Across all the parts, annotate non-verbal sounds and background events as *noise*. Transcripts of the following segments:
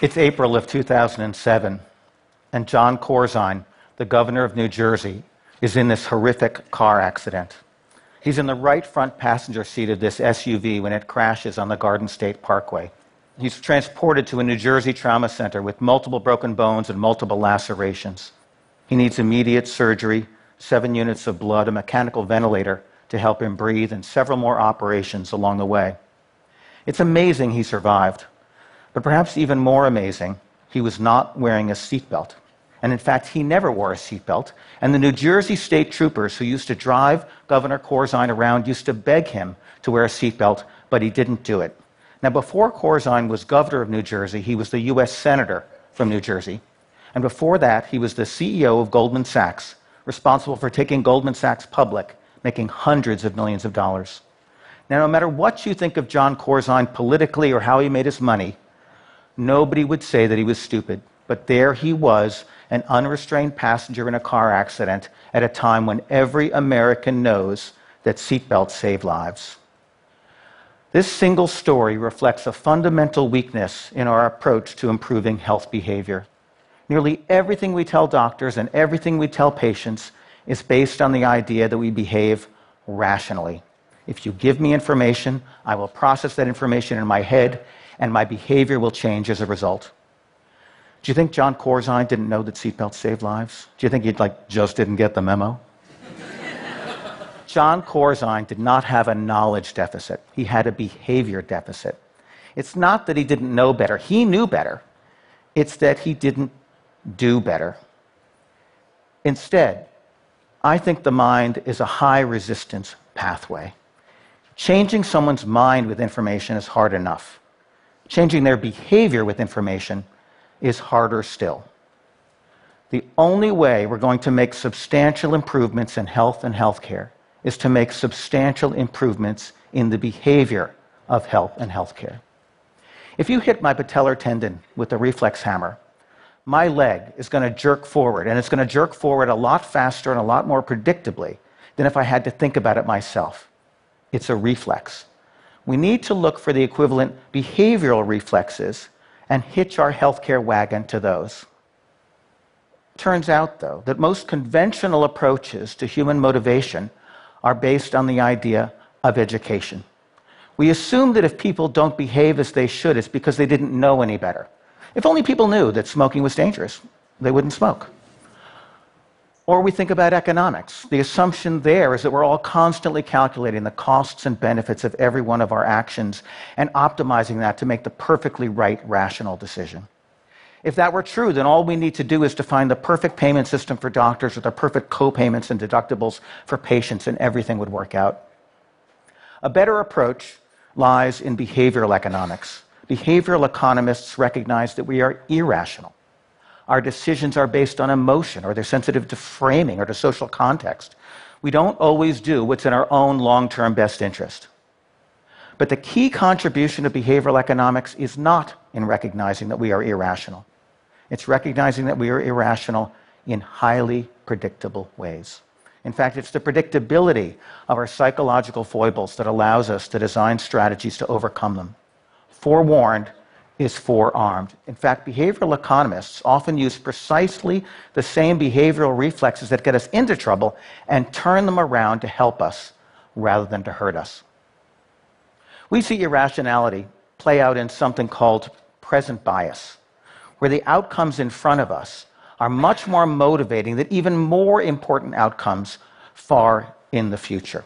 It's April of 2007, and Jon Corzine, the governor of New Jersey, is in this horrific car accident. He's in the right front passenger seat of this SUV when it crashes on the Garden State Parkway. He's transported to a New Jersey trauma center with multiple broken bones and multiple lacerations. He needs immediate surgery, seven units of blood, a mechanical ventilator to help him breathe, and several more operations along the way. It's amazing he survived. But perhaps even more amazing, he was not wearing a seatbelt. And in fact, he never wore a seatbelt. And the New Jersey state troopers who used to drive Governor Corzine around used to beg him to wear a seatbelt, but he didn't do it. Now, before Corzine was governor of New Jersey, he was the U.S. Senator from New Jersey. And before that, he was the CEO of Goldman Sachs, responsible for taking Goldman Sachs public, making hundreds of millions of dollars. Now, no matter what you think of Jon Corzine politically or how he made his money, nobody would say that he was stupid. But there he was, an unrestrained passenger in a car accident at a time when every American knows that seatbelts save lives. This single story reflects a fundamental weakness in our approach to improving health behavior. Nearly everything we tell doctors and everything we tell patients is based on the idea that we behave rationally. If you give me information, I will process that information in my head and my behavior will change as a result. Do you think Jon Corzine didn't know that seatbelts save lives? Do you think he like just didn't get the memo? Jon Corzine did not have a knowledge deficit. He had a behavior deficit. It's not that he didn't know better. He knew better. It's that he didn't do better. Instead, I think the mind is a high resistance pathway. Changing someone's mind with information is hard enough. Changing their behavior with information is harder still. The only way we're going to make substantial improvements in health and healthcare is to make substantial improvements in the behavior of health and healthcare. If you hit my patellar tendon with a reflex hammer, my leg is going to jerk forward, and it's going to jerk forward a lot faster and a lot more predictably than if I had to think about it myself. It's a reflex we need to look for the equivalent behavioral reflexes and hitch our healthcare wagon to those. Turns out, though, that most conventional approaches to human motivation are based on the idea of education. We assume that if people don't behave as they should, it's because they didn't know any better. If only people knew that smoking was dangerous, they wouldn't smoke. Or we think about economics. The assumption there is that we're all constantly calculating the costs and benefits of every one of our actions and optimizing that to make the perfectly right, rational decision. If that were true, then all we need to do is to find the perfect payment system for doctors with the perfect co-payments and deductibles for patients, and everything would work out. A better approach lies in behavioral economics. Behavioral economists recognize that we are irrational. Our decisions are based on emotion, or they're sensitive to framing or to social context. We don't always do what's in our own long term best interest. But the key contribution of behavioral economics is not in recognizing that we are irrational. It's recognizing that we are irrational in highly predictable ways. In fact, it's the predictability of our psychological foibles that allows us to design strategies to overcome them. Forewarned, is forearmed. In fact, behavioral economists often use precisely the same behavioral reflexes that get us into trouble and turn them around to help us rather than to hurt us. We see irrationality play out in something called present bias, where the outcomes in front of us are much more motivating than even more important outcomes far in the future.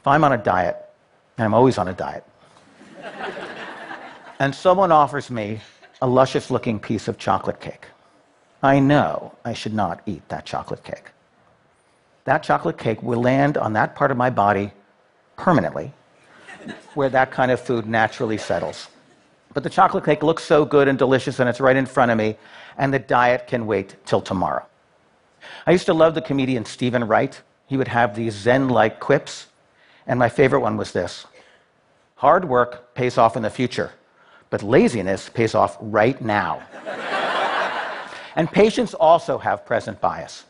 If I'm on a diet, and I'm always on a diet, and someone offers me a luscious looking piece of chocolate cake. I know I should not eat that chocolate cake. That chocolate cake will land on that part of my body permanently, where that kind of food naturally settles. But the chocolate cake looks so good and delicious, and it's right in front of me, and the diet can wait till tomorrow. I used to love the comedian Steven Wright. He would have these Zen like quips, and my favorite one was this Hard work pays off in the future but laziness pays off right now. and patients also have present bias.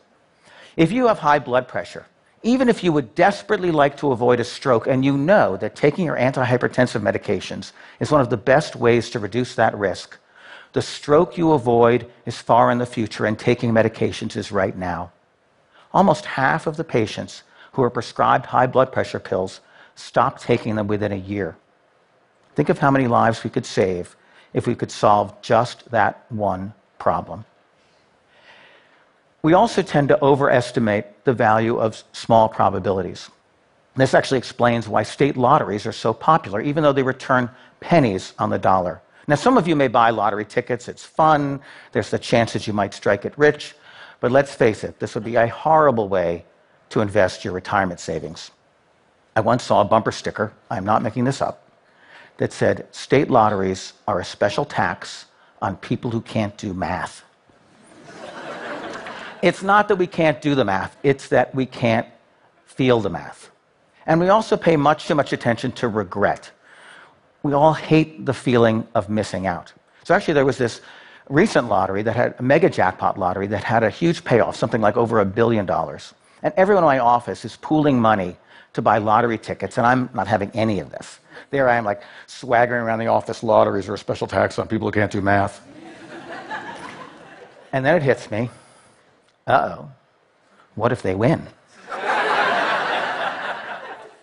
If you have high blood pressure, even if you would desperately like to avoid a stroke and you know that taking your antihypertensive medications is one of the best ways to reduce that risk, The stroke you avoid is far in the future, and taking medications is right now. Almost half of the patients who are prescribed high blood pressure pills stop taking them within a year. Think of how many lives we could save if we could solve just that one problem. We also tend to overestimate the value of small probabilities. This actually explains why state lotteries are so popular, even though they return pennies on the dollar. Now, some of you may buy lottery tickets, it's fun, there's the chance that you might strike it rich, but let's face it, this would be a horrible way to invest your retirement savings. I once saw a bumper sticker, I'm not making this up, that said, State lotteries are a special tax on people who can't do math. it's not that we can't do the math, it's that we can't feel the math. And we also pay much too much attention to regret. We all hate the feeling of missing out. So, actually, there was this recent lottery that had a mega jackpot lottery that had a huge payoff, something like over a billion dollars. And everyone in my office is pooling money to buy lottery tickets, and I'm not having any of this. There I am, like swaggering around the office. Lotteries are a special tax on people who can't do math. and then it hits me uh oh, what if they win?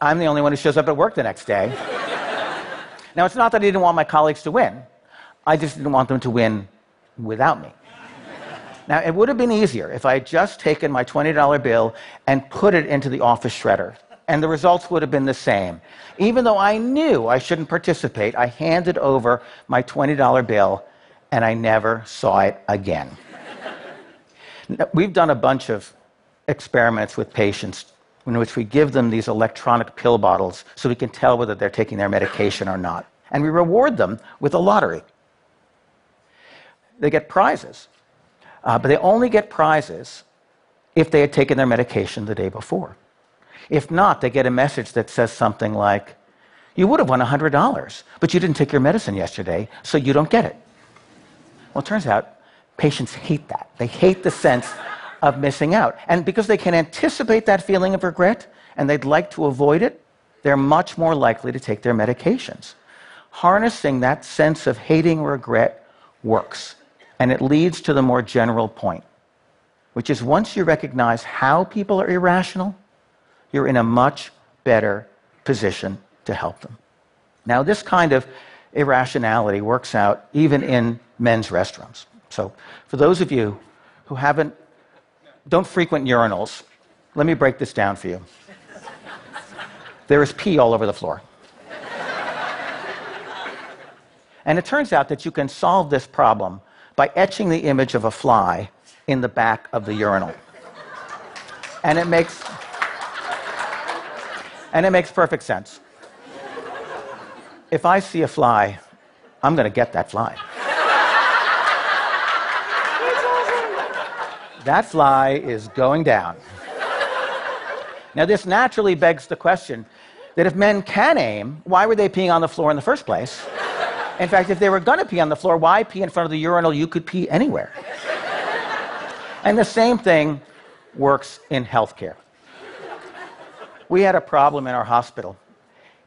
I'm the only one who shows up at work the next day. now, it's not that I didn't want my colleagues to win, I just didn't want them to win without me. Now, it would have been easier if I had just taken my $20 bill and put it into the office shredder, and the results would have been the same. Even though I knew I shouldn't participate, I handed over my $20 bill and I never saw it again. We've done a bunch of experiments with patients in which we give them these electronic pill bottles so we can tell whether they're taking their medication or not. And we reward them with a lottery. They get prizes. Uh, but they only get prizes if they had taken their medication the day before. If not, they get a message that says something like, You would have won $100, but you didn't take your medicine yesterday, so you don't get it. Well, it turns out patients hate that. They hate the sense of missing out. And because they can anticipate that feeling of regret and they'd like to avoid it, they're much more likely to take their medications. Harnessing that sense of hating regret works. And it leads to the more general point, which is once you recognize how people are irrational, you're in a much better position to help them. Now, this kind of irrationality works out even in men's restrooms. So, for those of you who haven't, don't frequent urinals, let me break this down for you. There is pee all over the floor. And it turns out that you can solve this problem by etching the image of a fly in the back of the urinal. And it makes and it makes perfect sense. If I see a fly, I'm going to get that fly. that fly is going down. Now, this naturally begs the question that if men can aim, why were they peeing on the floor in the first place? In fact, if they were going to pee on the floor, why pee in front of the urinal? You could pee anywhere. and the same thing works in healthcare. We had a problem in our hospital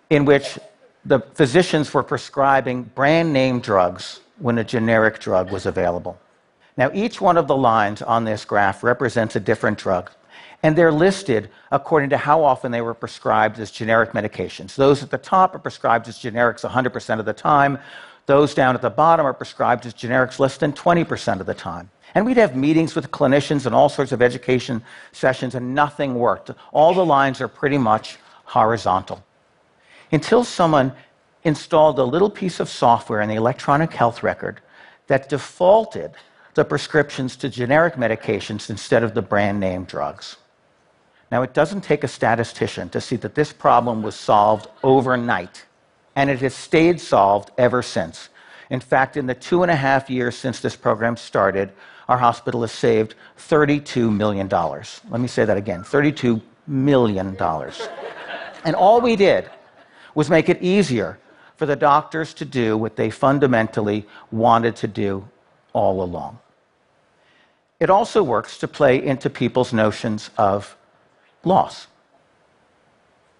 in which the physicians were prescribing brand name drugs when a generic drug was available. Now, each one of the lines on this graph represents a different drug and they're listed according to how often they were prescribed as generic medications. Those at the top are prescribed as generics 100% of the time. Those down at the bottom are prescribed as generics less than 20% of the time. And we'd have meetings with clinicians and all sorts of education sessions, and nothing worked. All the lines are pretty much horizontal. Until someone installed a little piece of software in the electronic health record that defaulted the prescriptions to generic medications instead of the brand name drugs. Now, it doesn't take a statistician to see that this problem was solved overnight, and it has stayed solved ever since. In fact, in the two and a half years since this program started, our hospital has saved $32 million. Let me say that again $32 million. and all we did was make it easier for the doctors to do what they fundamentally wanted to do all along. It also works to play into people's notions of loss.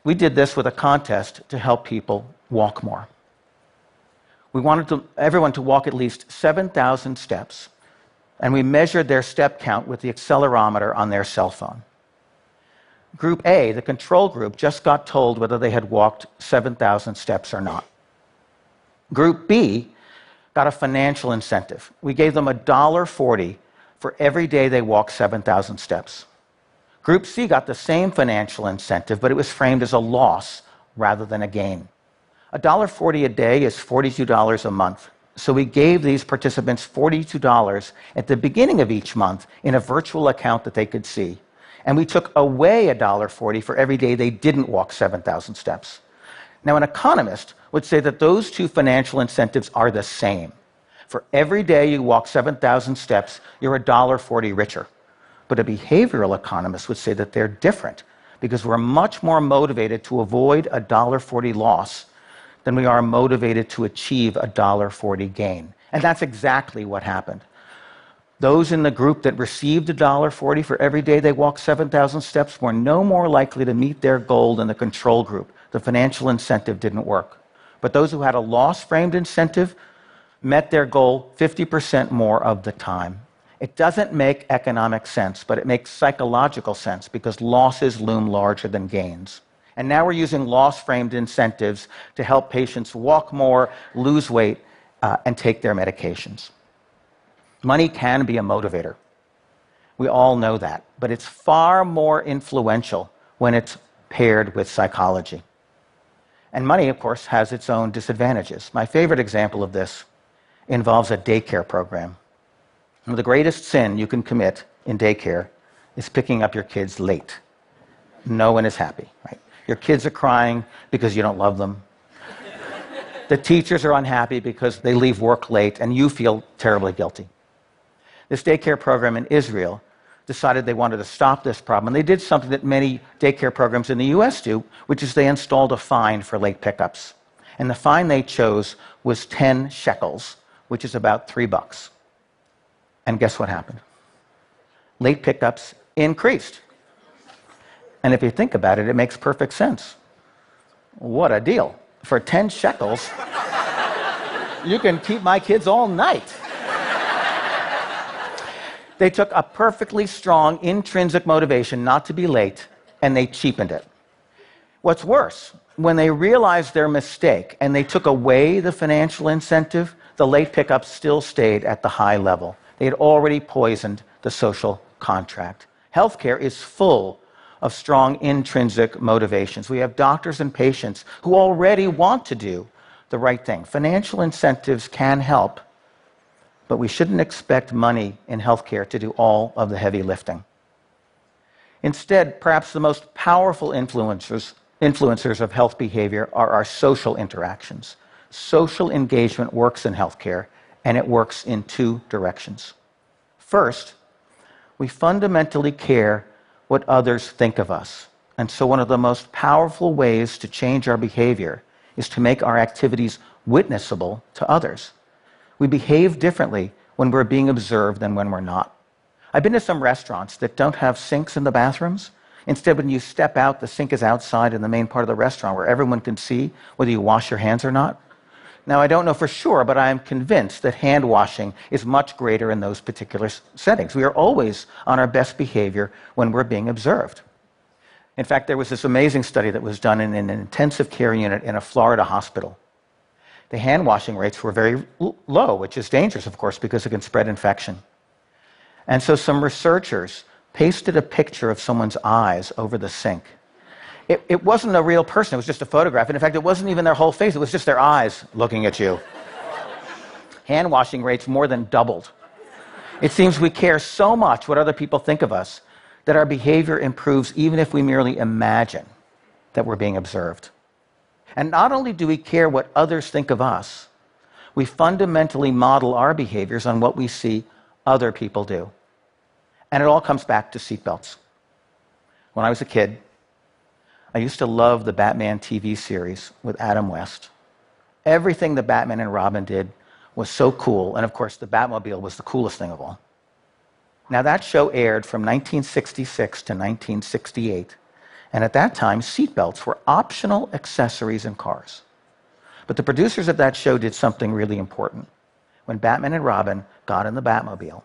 We did this with a contest to help people walk more. We wanted to, everyone to walk at least 7,000 steps, and we measured their step count with the accelerometer on their cell phone. Group A, the control group, just got told whether they had walked 7,000 steps or not. Group B got a financial incentive. We gave them $1.40 for every day they walked 7,000 steps. Group C got the same financial incentive, but it was framed as a loss rather than a gain. $1.40 a day is $42 a month. So we gave these participants $42 at the beginning of each month in a virtual account that they could see. And we took away $1.40 for every day they didn't walk 7,000 steps. Now, an economist would say that those two financial incentives are the same. For every day you walk 7,000 steps, you're $1.40 richer. But a behavioral economist would say that they're different because we're much more motivated to avoid a $1.40 loss than we are motivated to achieve a $1.40 gain. And that's exactly what happened. Those in the group that received $1.40 for every day they walked 7,000 steps were no more likely to meet their goal than the control group. The financial incentive didn't work. But those who had a loss framed incentive met their goal 50% more of the time. It doesn't make economic sense, but it makes psychological sense because losses loom larger than gains. And now we're using loss framed incentives to help patients walk more, lose weight, uh, and take their medications. Money can be a motivator. We all know that. But it's far more influential when it's paired with psychology. And money, of course, has its own disadvantages. My favorite example of this involves a daycare program. The greatest sin you can commit in daycare is picking up your kids late. No one is happy, right? Your kids are crying because you don't love them. the teachers are unhappy because they leave work late, and you feel terribly guilty. This daycare program in Israel decided they wanted to stop this problem, and they did something that many daycare programs in the US do, which is they installed a fine for late pickups. And the fine they chose was 10 shekels, which is about three bucks. And guess what happened? Late pickups increased. And if you think about it, it makes perfect sense. What a deal. For 10 shekels, you can keep my kids all night. They took a perfectly strong intrinsic motivation not to be late and they cheapened it. What's worse, when they realized their mistake and they took away the financial incentive, the late pickup still stayed at the high level. They had already poisoned the social contract. Healthcare is full of strong intrinsic motivations. We have doctors and patients who already want to do the right thing. Financial incentives can help, but we shouldn't expect money in healthcare to do all of the heavy lifting. Instead, perhaps the most powerful influencers, influencers of health behavior are our social interactions. Social engagement works in healthcare, and it works in two directions. First, we fundamentally care what others think of us. And so, one of the most powerful ways to change our behavior is to make our activities witnessable to others. We behave differently when we're being observed than when we're not. I've been to some restaurants that don't have sinks in the bathrooms. Instead, when you step out, the sink is outside in the main part of the restaurant where everyone can see whether you wash your hands or not. Now, I don't know for sure, but I am convinced that hand washing is much greater in those particular settings. We are always on our best behavior when we're being observed. In fact, there was this amazing study that was done in an intensive care unit in a Florida hospital. The hand washing rates were very low, which is dangerous, of course, because it can spread infection. And so some researchers pasted a picture of someone's eyes over the sink it, it wasn't a real person, it was just a photograph. And in fact, it wasn't even their whole face, it was just their eyes looking at you. *laughs* Hand washing rates more than doubled. It seems we care so much what other people think of us that our behavior improves even if we merely imagine that we're being observed. And not only do we care what others think of us, we fundamentally model our behaviors on what we see other people do. And it all comes back to seatbelts. When I was a kid, I used to love the Batman TV series with Adam West. Everything the Batman and Robin did was so cool, and of course, the Batmobile was the coolest thing of all. Now, that show aired from 1966 to 1968, and at that time, seatbelts were optional accessories in cars. But the producers of that show did something really important. When Batman and Robin got in the Batmobile,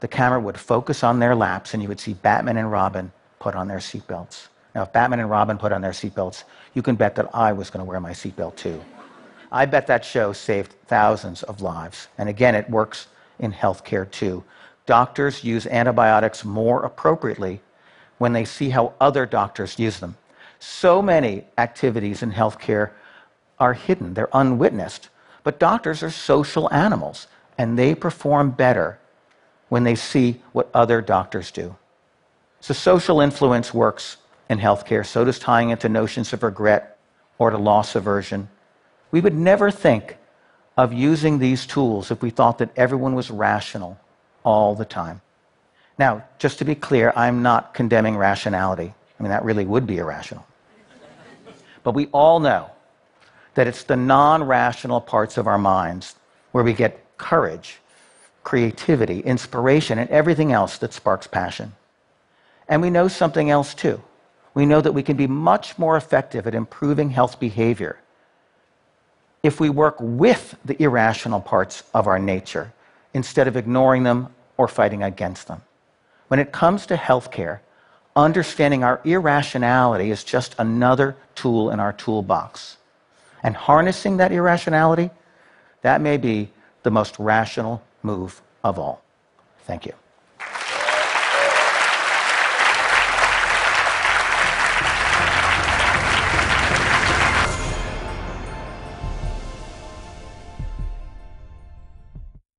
the camera would focus on their laps and you would see Batman and Robin put on their seatbelts. Now, if Batman and Robin put on their seatbelts, you can bet that I was going to wear my seatbelt too. I bet that show saved thousands of lives. And again, it works in healthcare too. Doctors use antibiotics more appropriately when they see how other doctors use them. So many activities in healthcare are hidden, they're unwitnessed. But doctors are social animals, and they perform better when they see what other doctors do. So, social influence works in healthcare, so does tying it to notions of regret or to loss aversion. We would never think of using these tools if we thought that everyone was rational all the time. Now, just to be clear, I'm not condemning rationality. I mean, that really would be irrational. But we all know that it's the non rational parts of our minds where we get courage, creativity, inspiration, and everything else that sparks passion. And we know something else too. We know that we can be much more effective at improving health behavior if we work with the irrational parts of our nature instead of ignoring them or fighting against them. When it comes to healthcare, understanding our irrationality is just another tool in our toolbox. And harnessing that irrationality, that may be the most rational move of all. Thank you.